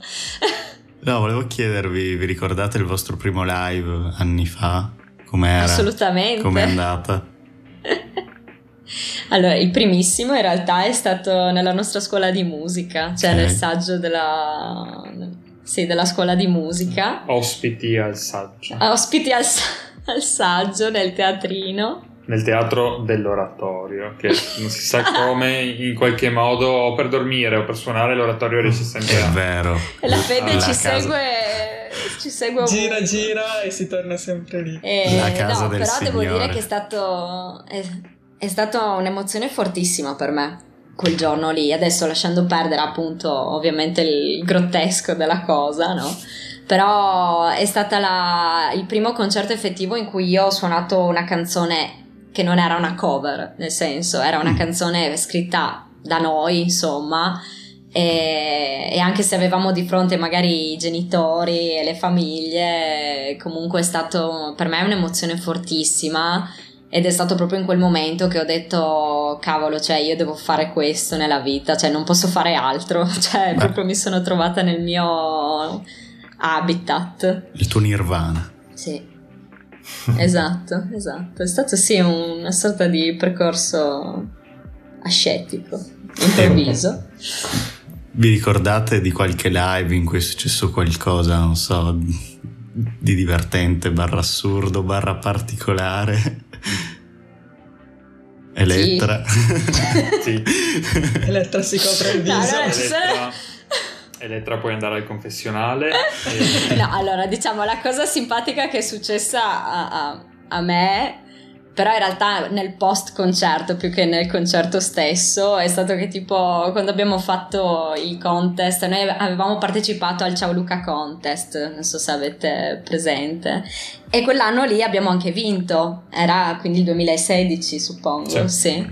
No, volevo chiedervi, vi ricordate il vostro primo live anni fa? Com'era? Assolutamente. Com'è andata? *laughs* Allora, il primissimo in realtà è stato nella nostra scuola di musica, cioè Ok. nel saggio della, sì, della scuola di musica. Ospiti al saggio. Ospiti al, al saggio nel teatrino. Nel teatro dell'oratorio, che non si sa *laughs* come, in qualche modo, o per dormire o per suonare, l'oratorio riesce sempre È a... vero. E la fede ci segue, ci segue ovunque. Gira, gira e si torna sempre lì. E, La casa no, del però devo Signore. dire che è stato è, è stata un'emozione fortissima per me quel giorno lì. Adesso lasciando perdere appunto ovviamente il grottesco della cosa, no? Però è stata la- il primo concerto effettivo in cui io ho suonato una canzone che non era una cover, nel senso era una Mm. canzone scritta da noi, insomma, e, e anche se avevamo di fronte magari i genitori e le famiglie, comunque è stato per me un'emozione fortissima ed è stato proprio in quel momento che ho detto cavolo, cioè io devo fare questo nella vita, cioè non posso fare altro, *laughs* cioè Beh. proprio mi sono trovata nel mio habitat. Il tuo nirvana. Sì. Esatto, esatto. È stato sì una sorta di percorso ascetico, improvviso. Vi ricordate di qualche live in cui è successo qualcosa, non so, di divertente, barra assurdo, barra particolare? Elettra. *laughs* Sì. Elettra si copre il No, viso. no, Elettra, Elettra puoi andare al confessionale. *laughs* e- No, allora diciamo la cosa simpatica che è successa a, a- a me, però in realtà nel post concerto più che nel concerto stesso, è stato che tipo quando abbiamo fatto il contest, noi avevamo partecipato al Ciao Luca Contest, non so se avete presente, e quell'anno lì abbiamo anche vinto, era quindi il 2016 suppongo, Sì. sì.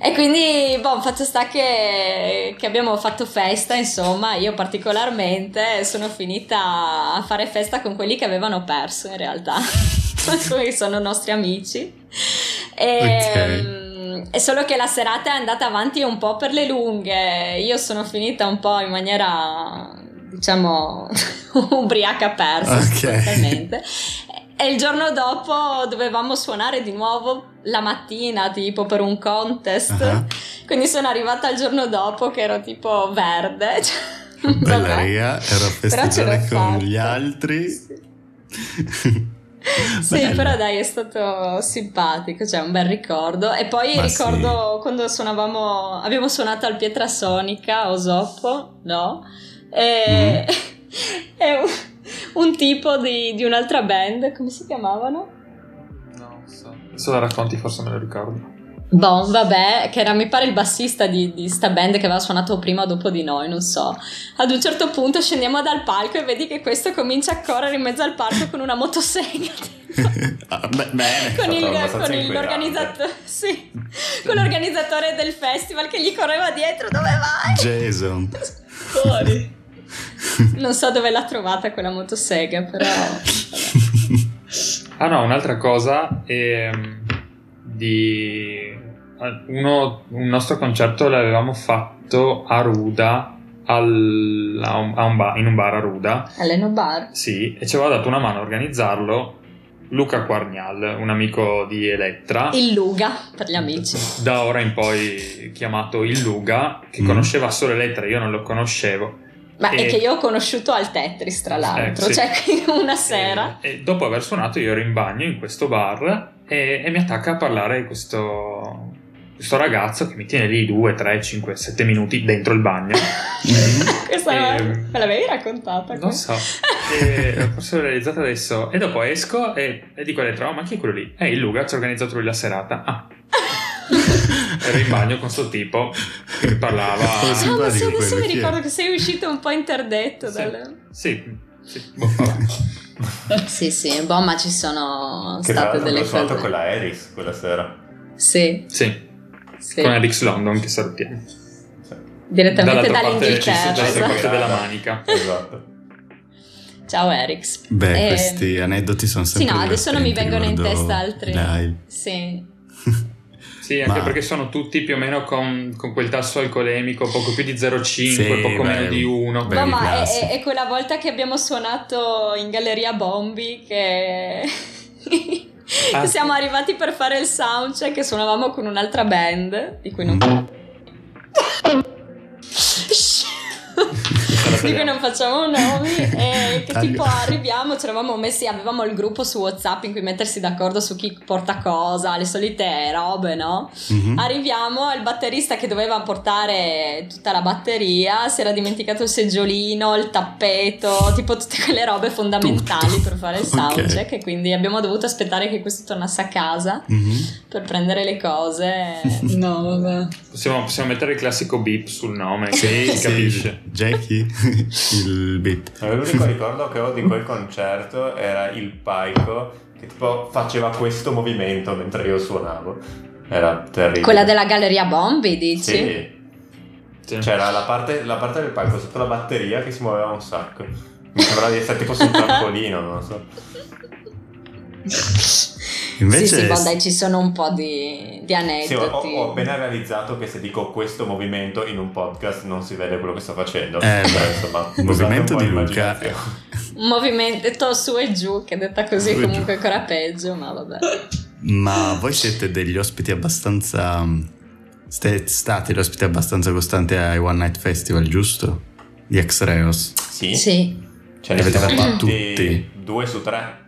E quindi, boh, fatto sta che, che abbiamo fatto festa, insomma, io particolarmente sono finita a fare festa con quelli che avevano perso in realtà, *laughs* che sono nostri amici. E, mm, È solo che la serata è andata avanti un po' per le lunghe, io sono finita un po' in maniera, diciamo, *laughs* ubriaca persa Ok. E il giorno dopo dovevamo suonare di nuovo la mattina, tipo per un contest. Ah. Quindi sono arrivata il giorno dopo che ero tipo verde. *laughs* cioè, Bella vabbè. riga, ero a festeggiare con fatta. gli altri. Sì. *laughs* Sì, però dai, è stato simpatico, cioè un bel ricordo. E poi Ma ricordo quando suonavamo, abbiamo suonato al Pietrasonica Osoppo, no? E, *laughs* e un, tipo di, di un'altra band, come si chiamavano? No, so. Adesso la racconti, forse me lo ricordo. Boh, vabbè, che era mi pare il bassista di, di sta band che aveva suonato prima o dopo di noi, non so. Ad un certo punto scendiamo dal palco e vedi che questo comincia a correre in mezzo al parco con una motosega. *laughs* Ah, beh, bene. con, il, con il- l'organizzatore, sì, con l'organizzatore del festival che gli correva dietro, dove vai? Jason. Fuori. *laughs* Non so dove l'ha trovata quella motosega, però... Ah no, un'altra cosa è di uno- un nostro concerto l'avevamo fatto a Ruda al- a un- a un bar- in un bar a Ruda Alleno Bar. sì e ci aveva dato una mano a organizzarlo Luca Quarnial un amico di Elettra Il Luga, per gli amici. da ora in poi chiamato il Luga che Mm. conosceva solo Elettra io non lo conoscevo Ma E- è che io ho conosciuto al Tetris, tra l'altro. Eh, sì. Cioè, una sera... E, e dopo aver suonato io ero in bagno in questo bar e, e mi attacca a parlare questo, questo ragazzo che mi tiene lì 2, 3, 5, 7 minuti dentro il bagno. *laughs* Questa e, me l'avevi raccontata? Non so, e, forse l'ho realizzata adesso. E dopo esco e, e dico trovo, ma chi è quello lì? Eh, il Luga, ci ha organizzato lui la serata. Ah. *laughs* Ero in bagno con sto tipo che parlava. *laughs* Oh, sì, ma adesso mi ricordo che sei uscito un po' interdetto. Sì, dal... sì, sì. Boh, *laughs* sì, sì, boh, ma ci sono che state delle cose. cose. con la Eris quella sera. Sì. Sì. sì. Con Erix London che salutiamo. Sì. Direttamente dall'Inghilterra. Dall'altra parte della manica. Esatto. Ciao Erix. Beh, e... questi aneddoti sono sempre Sì, no, adesso non mi vengono in testa altri. Dai. Sì. *laughs* Sì, anche Ma... perché sono tutti più o meno con, con, quel tasso alcolemico, poco più di 0,5, sì, poco beh, meno di 1. No, ma è, è, quella volta che abbiamo suonato in Galleria Bombi che... ah, *laughs* siamo arrivati per fare il soundcheck e suonavamo con un'altra band, di cui non... di cui non facciamo nomi *laughs* e che tipo arriviamo ci eravamo messi avevamo il gruppo su whatsapp in cui mettersi d'accordo su chi porta cosa le solite robe no mm-hmm. arriviamo al batterista che doveva portare tutta la batteria si era dimenticato il seggiolino il tappeto tipo tutte quelle robe fondamentali Tutto. per fare il soundcheck okay. e quindi abbiamo dovuto aspettare che questo tornasse a casa mm-hmm. per prendere le cose *laughs* no vabbè possiamo, possiamo mettere il classico beep sul nome sì, si capisce Jackie il beat. L'unico ricordo che ho di quel concerto era il palco che tipo faceva questo movimento mentre io suonavo. Era terribile. Quella della galleria Bombi, dici? Sì. sì. C'era la parte, la parte, del palco sotto la batteria che si muoveva un sacco. Mi sembrava di essere tipo su un trampolino, non lo so. Invece... Sì, sì, boh, dai, ci sono un po' di, di aneddoti. Sì, ho, ho, appena realizzato che se dico questo movimento in un podcast non si vede quello che sto facendo. Eh, beh, insomma, il movimento di Luca. Un movimento su e giù, che detta così su comunque ancora peggio, ma vabbè. Ma voi siete degli ospiti abbastanza... Siete stati gli ospiti abbastanza costanti ai One Night Festival, giusto? Di X-Reos. Sì. Sì. Ce ne avete fatti tutti? Due su tre.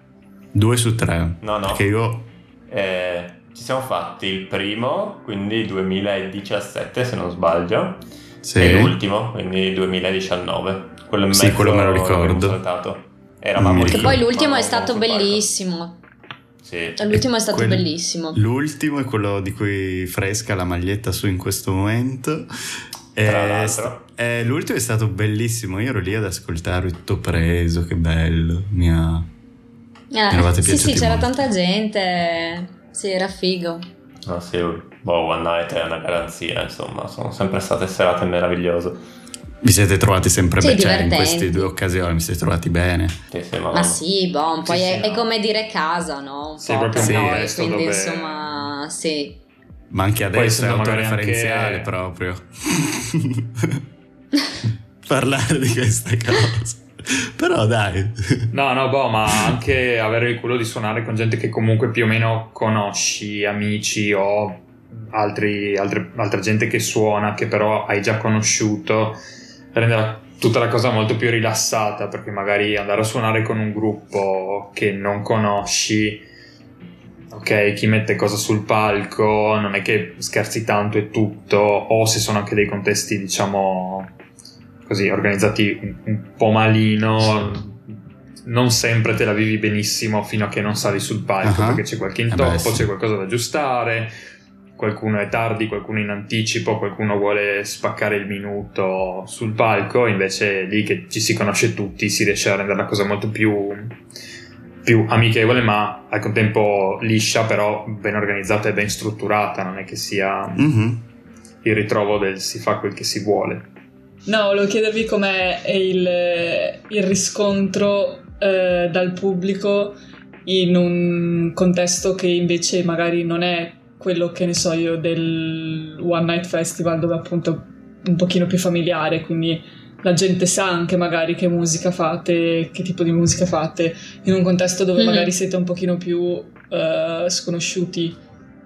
Due su tre. No, no. Perché io... Eh, ci siamo fatti il primo, quindi 2017 se non sbaglio. Sì. E l'ultimo, quindi 2019. Quello in sì, quello me lo ricordo. Saltato. Eravamo Che poi l'ultimo è stato bellissimo. Sì. L'ultimo è stato quel, bellissimo. L'ultimo è quello di cui fresca la maglietta su in questo momento. Tra l'altro. Eh, l'ultimo è stato bellissimo. Io ero lì ad ascoltarlo tutto preso, che bello. Mi ha eh, sì, sì, c'era molto. tanta gente. Sì, era figo. Ah, sì, boh, One Night è una garanzia, insomma, sono sempre state serate meravigliose. Vi siete trovati sempre sì, bene, cioè in queste due occasioni vi siete trovati bene? Sì, sì, ma, ma sì, boh, poi sì, è, è, come dire casa, no? Un sì, proprio sì, noi, quindi insomma, sì. Ma anche adesso è autoreferenziale anche... proprio. *laughs* Parlare di queste cose. *laughs* Però dai. No, no, boh, ma anche avere il culo di suonare con gente che comunque più o meno conosci, amici o altri, altre, altra gente che suona, che però hai già conosciuto, rende la, tutta la cosa molto più rilassata, perché magari andare a suonare con un gruppo che non conosci, ok, chi mette cosa sul palco, non è che scherzi tanto e tutto, o se sono anche dei contesti, diciamo così organizzati un, un po' malino non sempre te la vivi benissimo fino a che non sali sul palco uh-huh. perché c'è qualche intoppo, eh beh, sì. c'è qualcosa da aggiustare qualcuno è tardi, qualcuno in anticipo, qualcuno vuole spaccare il minuto sul palco, invece lì che ci si conosce tutti si riesce a rendere la cosa molto più, più amichevole, ma al contempo liscia, però ben organizzata e ben strutturata, non è che sia uh-huh. il ritrovo del si fa quel che si vuole. No, volevo chiedervi com'è il, il riscontro eh, dal pubblico in un contesto che invece magari non è quello che ne so io del One Night Festival dove appunto un pochino più familiare, quindi la gente sa anche magari che musica fate, che tipo di musica fate, in un contesto dove mm-hmm. magari siete un pochino più uh, sconosciuti,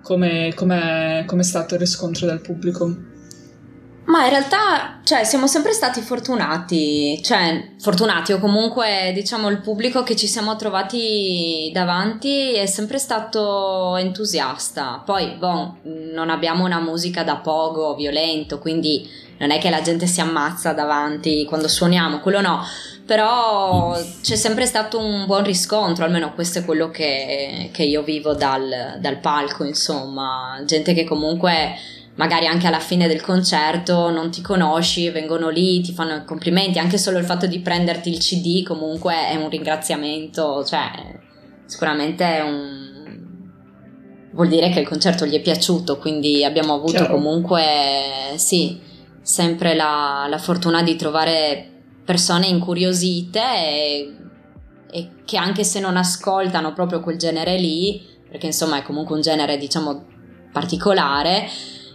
come è stato il riscontro dal pubblico? Ma in realtà, cioè, siamo sempre stati fortunati, cioè, fortunati o comunque, diciamo, il pubblico che ci siamo trovati davanti è sempre stato entusiasta. Poi, boh, non abbiamo una musica da pogo violento, quindi non è che la gente si ammazza davanti quando suoniamo, quello no, però c'è sempre stato un buon riscontro, almeno questo è quello che, che io vivo dal, dal palco, insomma, gente che comunque magari anche alla fine del concerto non ti conosci, vengono lì, ti fanno i complimenti, anche solo il fatto di prenderti il CD comunque è un ringraziamento, cioè sicuramente è un... vuol dire che il concerto gli è piaciuto, quindi abbiamo avuto Chiaro. comunque, sì, sempre la, la, fortuna di trovare persone incuriosite e, e che anche se non ascoltano proprio quel genere lì, perché insomma è comunque un genere diciamo particolare,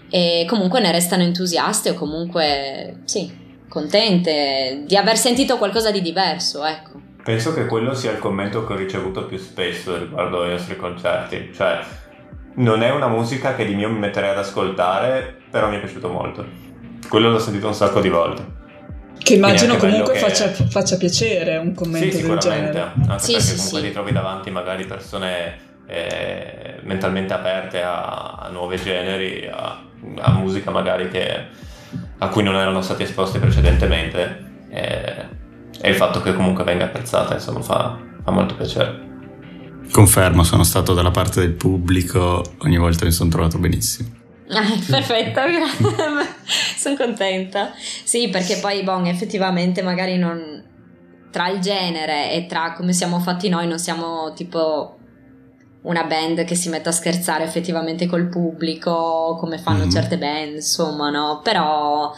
e comunque ne restano entusiaste o comunque sì, contente di aver sentito qualcosa di diverso, ecco. Penso che quello sia il commento che ho ricevuto più spesso riguardo ai nostri concerti, cioè non è una musica che di mio mi metterei ad ascoltare, però mi è piaciuto molto. Quello l'ho sentito un sacco di volte. Che immagino comunque che... faccia, faccia, piacere un commento sì, del genere. Anche sì, perché sì, comunque sì. ti trovi davanti magari persone eh, mentalmente aperte a, a nuovi generi, a, a musica magari che, a cui non erano stati esposti precedentemente e, e, il fatto che comunque venga apprezzata insomma fa, fa molto piacere. Confermo, sono stato dalla parte del pubblico, ogni volta mi sono trovato benissimo. Ah, *laughs* perfetto, sono contenta. Sì, perché poi, bon, effettivamente magari non... Tra il genere e tra come siamo fatti noi non siamo tipo una band che si mette a scherzare effettivamente col pubblico, come fanno mm. certe band, insomma, no? Però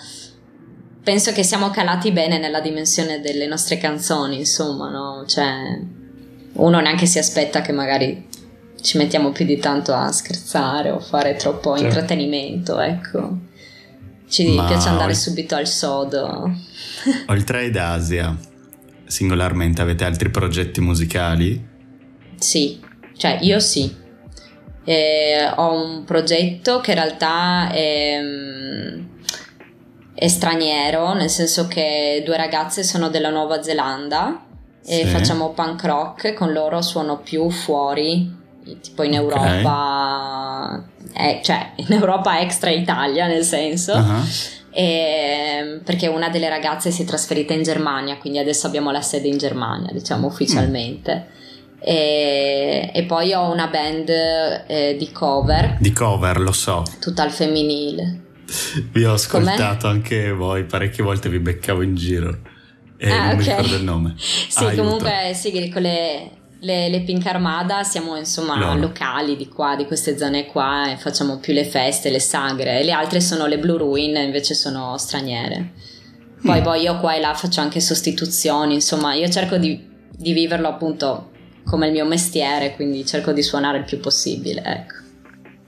penso che siamo calati bene nella dimensione delle nostre canzoni, insomma, no? Cioè, uno neanche si aspetta che magari ci mettiamo più di tanto a scherzare o fare troppo certo. intrattenimento, ecco. Ci Ma piace andare ol- subito al sodo. *laughs* Oltre ad Asia, singolarmente avete altri progetti musicali? Sì, cioè, io sì. Eh, ho un progetto che in realtà è, è, straniero, nel senso che due ragazze sono della Nuova Zelanda e sì. facciamo punk rock, con loro suono più fuori, tipo in Europa, okay. eh, cioè *laughs* in Europa extra Italia nel senso. Uh-huh. E, perché una delle ragazze si è trasferita in Germania, quindi adesso abbiamo la sede in Germania, diciamo ufficialmente. Mm. E, e, poi ho una band eh, di cover. Di cover, lo so. Tutta al femminile. Vi ho ascoltato Com'è? anche voi, parecchie volte vi beccavo in giro. E ah, non okay. mi ricordo il nome. *laughs* sì, Aiuto. comunque sì, con le, le, le, Pink Armada siamo insomma no. locali di qua, di queste zone qua e facciamo più le feste, le sagre. Le altre sono le Blue Ruin, invece sono straniere. Poi, mm. poi io qua e là faccio anche sostituzioni, insomma io cerco di, di viverlo appunto come il mio mestiere, quindi cerco di suonare il più possibile, ecco.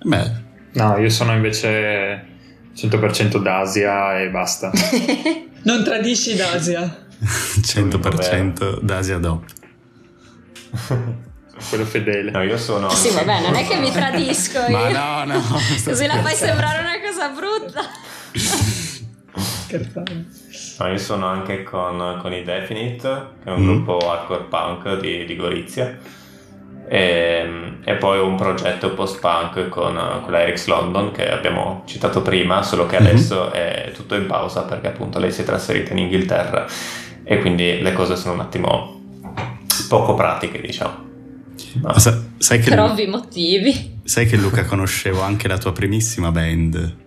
Beh. No, io sono invece 100% d'Asia e basta. *laughs* non tradisci d'Asia? *laughs* 100% d'Asia DOP. *laughs* Quello fedele. No, io sono. Sì, vabbè, non è che mi tradisco io. Ma no, no. Così la fai sembrare una cosa brutta. Scherzare. No, io sono anche con, con i Definite, che è un mm. gruppo hardcore punk di, di Gorizia. E, e, poi un progetto post-punk con, con la Eric's London che abbiamo citato prima, solo che mhm. adesso mm-hmm. è tutto in pausa perché appunto lei si è trasferita in Inghilterra e quindi le cose sono un attimo poco pratiche, diciamo. Ma... Sa- sai che per ovvi motivi. Sai che Luca conoscevo anche la tua primissima band,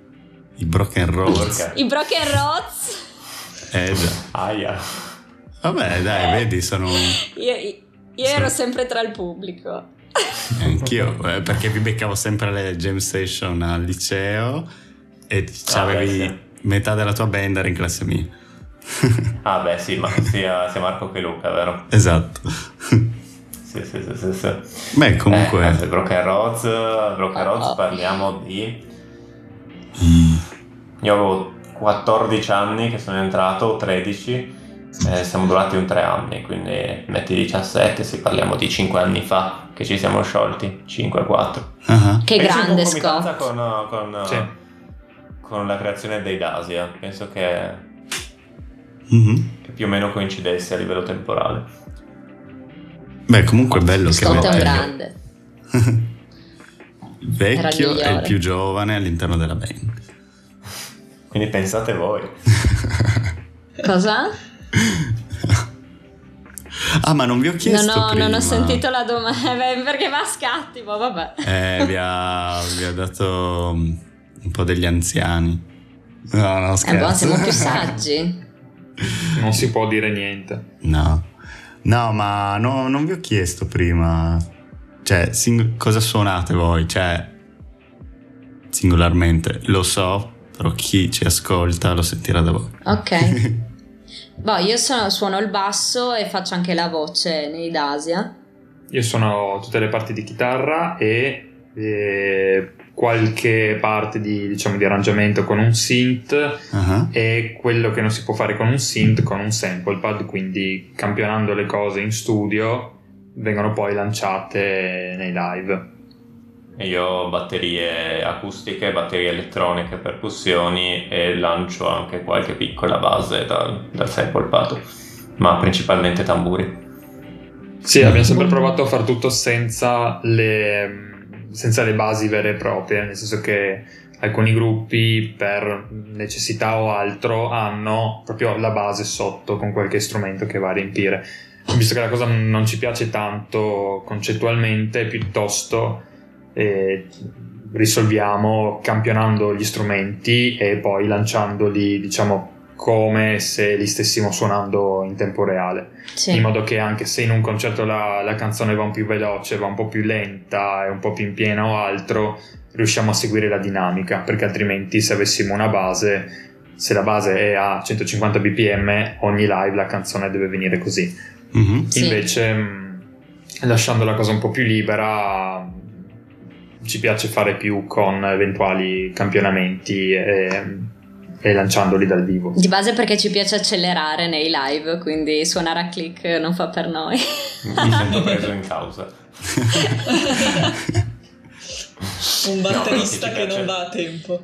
i Broken Roads. I Broken Roads? Eh già. Aia. Vabbè, dai, eh. vedi, sono... Io, io ero sempre tra il pubblico. Anch'io, eh, perché vi beccavo sempre alle jam station al liceo e ah, avevi sì. metà della tua band era in classe mia. ah beh sì, ma *laughs* sia, sia Marco che Luca, vero? Esatto. Sì, sì, sì, sì, sì. Beh, comunque... Eh, Broken Roads, Broken Roads parliamo di... Mm. Io avevo 14 anni che sono entrato, 13, eh, siamo durati un 3 anni, quindi metti 17, se parliamo di 5 anni fa che ci siamo sciolti, 5-4. Uh-huh. Che Penso grande Scott. Con, con, sì. con, la creazione dei Dasia, penso che, uh-huh. che, più o meno coincidesse a livello temporale. Beh, comunque è bello Scott che è un grande. *laughs* vecchio e il più giovane all'interno della band. Quindi pensate voi. *laughs* Cosa? Ah, ma non vi ho chiesto non ho, prima. non ho sentito la domanda, *laughs* perché va a scatti, ma vabbè. Eh, vi ha, vi ha dato un po' degli anziani. No, no, scherzo. Eh, buono, siamo più *laughs* saggi. Non si può dire niente. No, no ma no, non vi ho chiesto prima, cioè, sing- cosa suonate voi? Cioè, singolarmente, lo so, però chi ci ascolta lo sentirà da voi. Ok. *laughs* boh, io sono, suono il basso e faccio anche la voce nei Dasia. Io sono tutte le parti di chitarra e, e qualche parte di, diciamo, di arrangiamento con un synth uh-huh. e quello che non si può fare con un synth con un sample pad, quindi campionando le cose in studio vengono poi lanciate nei live. Io ho batterie acustiche, batterie elettroniche, percussioni e lancio anche qualche piccola base dal, dal sample pad, ma principalmente tamburi. Sì, abbiamo sempre provato a fare tutto senza le senza le basi vere e proprie, nel senso che alcuni gruppi per necessità o altro hanno proprio la base sotto con qualche strumento che va a riempire. Visto che la cosa non ci piace tanto concettualmente, piuttosto eh, risolviamo campionando gli strumenti e poi lanciandoli, diciamo, come se li stessimo suonando in tempo reale, sì. in modo che anche se in un concerto la, la, canzone va un po' più veloce, va un po' più lenta e un po' più in piena o altro, riusciamo a seguire la dinamica, perché altrimenti se avessimo una base, se la base è a 150 bpm, ogni live la canzone deve venire così. Mm-hmm. Sì. Invece, mh, lasciando la cosa un po' più libera, ci piace fare più con eventuali campionamenti. E, e lanciandoli dal vivo. Di base perché ci piace accelerare nei live, quindi suonare a click non fa per noi. Mi sento preso in causa. *laughs* Un batterista no, che non va a tempo.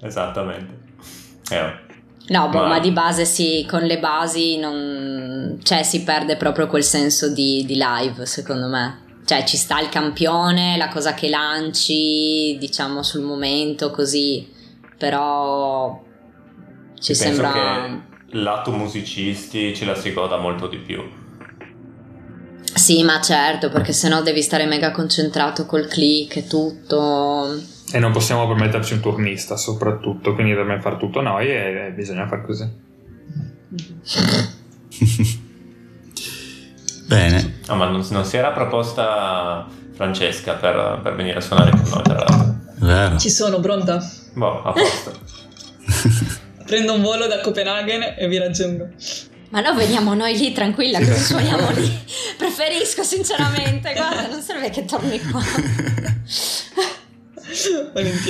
Esattamente. Eh. No, boh, ma... ma... di base sì, con le basi non... cioè, si perde proprio quel senso di, di live, secondo me. Cioè, ci sta il campione, la cosa che lanci, diciamo, sul momento, così. Però ci Penso sembra... che lato musicisti ce la si goda molto di più. Sì, ma certo, perché sennò devi stare mega concentrato col click e tutto. E non possiamo permetterci un turnista soprattutto, quindi dobbiamo fare tutto noi e bisogna fare così. *laughs* Bene. No, ma non, non, si era proposta Francesca per, per, venire a suonare con noi, tra l'altro. Vero. Ci sono, pronta? Boh, a posto. *laughs* Prendo un volo da Copenaghen e vi raggiungo. Ma no, veniamo noi lì tranquilla, così suoniamo lì. Preferisco sinceramente, guarda, non serve che torni qua.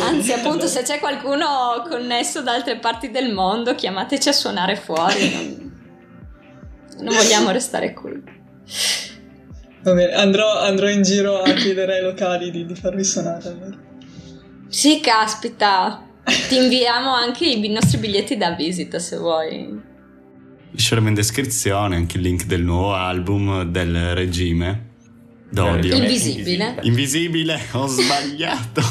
Anzi, appunto, se c'è qualcuno connesso da altre parti del mondo, chiamateci a suonare fuori. Non, non vogliamo restare qui. Va bene, andrò, andrò, in giro a chiedere ai locali di, di farvi suonare. Allora. Sì, caspita. Ti inviamo anche i nostri biglietti da visita se vuoi. Lasceremo in descrizione anche il link del nuovo album del regime d'odio. Invisibile. Invisibile, ho sbagliato.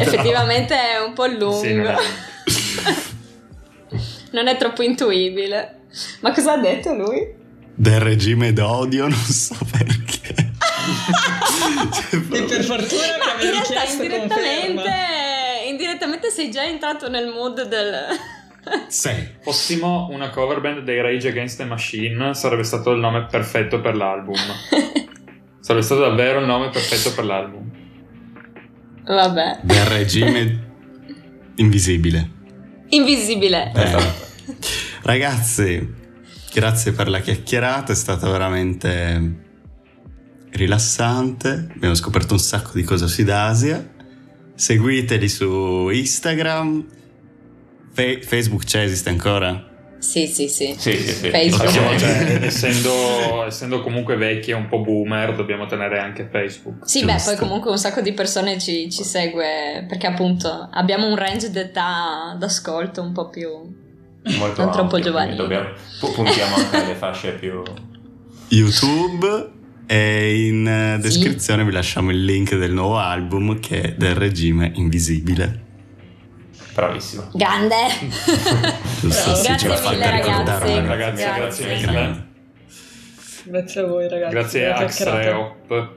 Effettivamente è un po' lungo. Sì, *laughs* non, è... troppo intuibile. Ma cosa ha detto lui? Del regime d'odio, non so *laughs* perché. e per fortuna che avevi chiesto indirettamente, indirettamente sei già entrato nel mood del... *laughs* Sì. Fossimo una cover band dei Rage Against the Machine sarebbe stato il nome perfetto per l'album. sarebbe stato davvero il nome perfetto per l'album. Vabbè. Del regime invisibile. Invisibile. Eh. Ragazzi, grazie per la chiacchierata, è stata veramente rilassante. Abbiamo scoperto un sacco di cose su Idasia. Seguiteli su Instagram. Fe- Facebook c'è, esiste ancora? Sì, sì, sì. sì, sì, sì. Facebook. Dobbiamo, cioè, essendo, essendo, comunque vecchi e un po' boomer, dobbiamo tenere anche Facebook. Sì, Giusto. beh, poi comunque un sacco di persone ci, ci segue perché appunto abbiamo un range d'età d'ascolto un po' più... Molto non troppo giovanile. Dobbiamo, puntiamo anche alle fasce più... YouTube E in eh, descrizione sì. vi lasciamo il link del nuovo album che è del regime invisibile. Bravissimo. Grande. *laughs* Grazie mille ragazzi. Ragazzi, grazie, grazie mille. Grazie a voi ragazzi. Grazie a Axreop.